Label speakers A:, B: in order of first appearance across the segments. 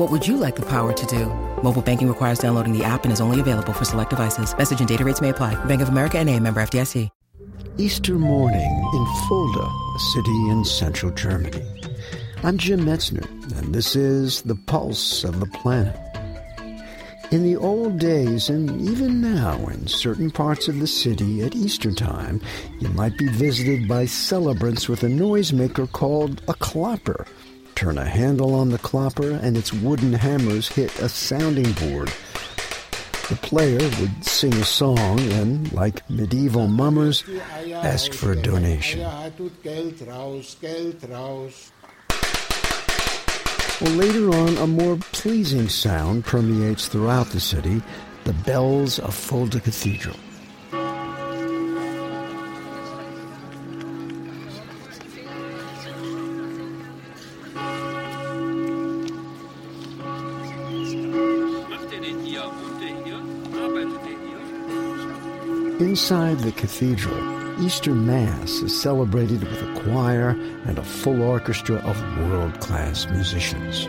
A: What would you like the power to do? Mobile banking requires downloading the app and is only available for select devices. Message and data rates may apply. Bank of America and a member FDIC.
B: Easter morning in Fulda, a city in central Germany. I'm Jim Metzner, and this is The Pulse of the Planet. In the old days, and even now in certain parts of the city at Easter time, you might be visited by celebrants with a noisemaker called a klopper. Turn a handle on the klopper, and its wooden hammers hit a sounding board. The player would sing a song and, like medieval mummers, ask for a donation. Well, later on, a more pleasing sound permeates throughout the city the bells of Fulda Cathedral. Inside the cathedral, Easter Mass is celebrated with a choir and a full orchestra of world class musicians.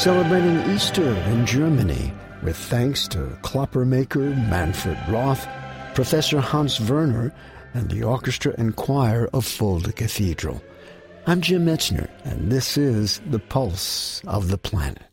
B: Celebrating Easter in Germany with thanks to klopper maker Manfred Roth, Professor Hans Werner, and the orchestra and choir of Fulda Cathedral. I'm Jim Metzner, and this is The Pulse of the Planet.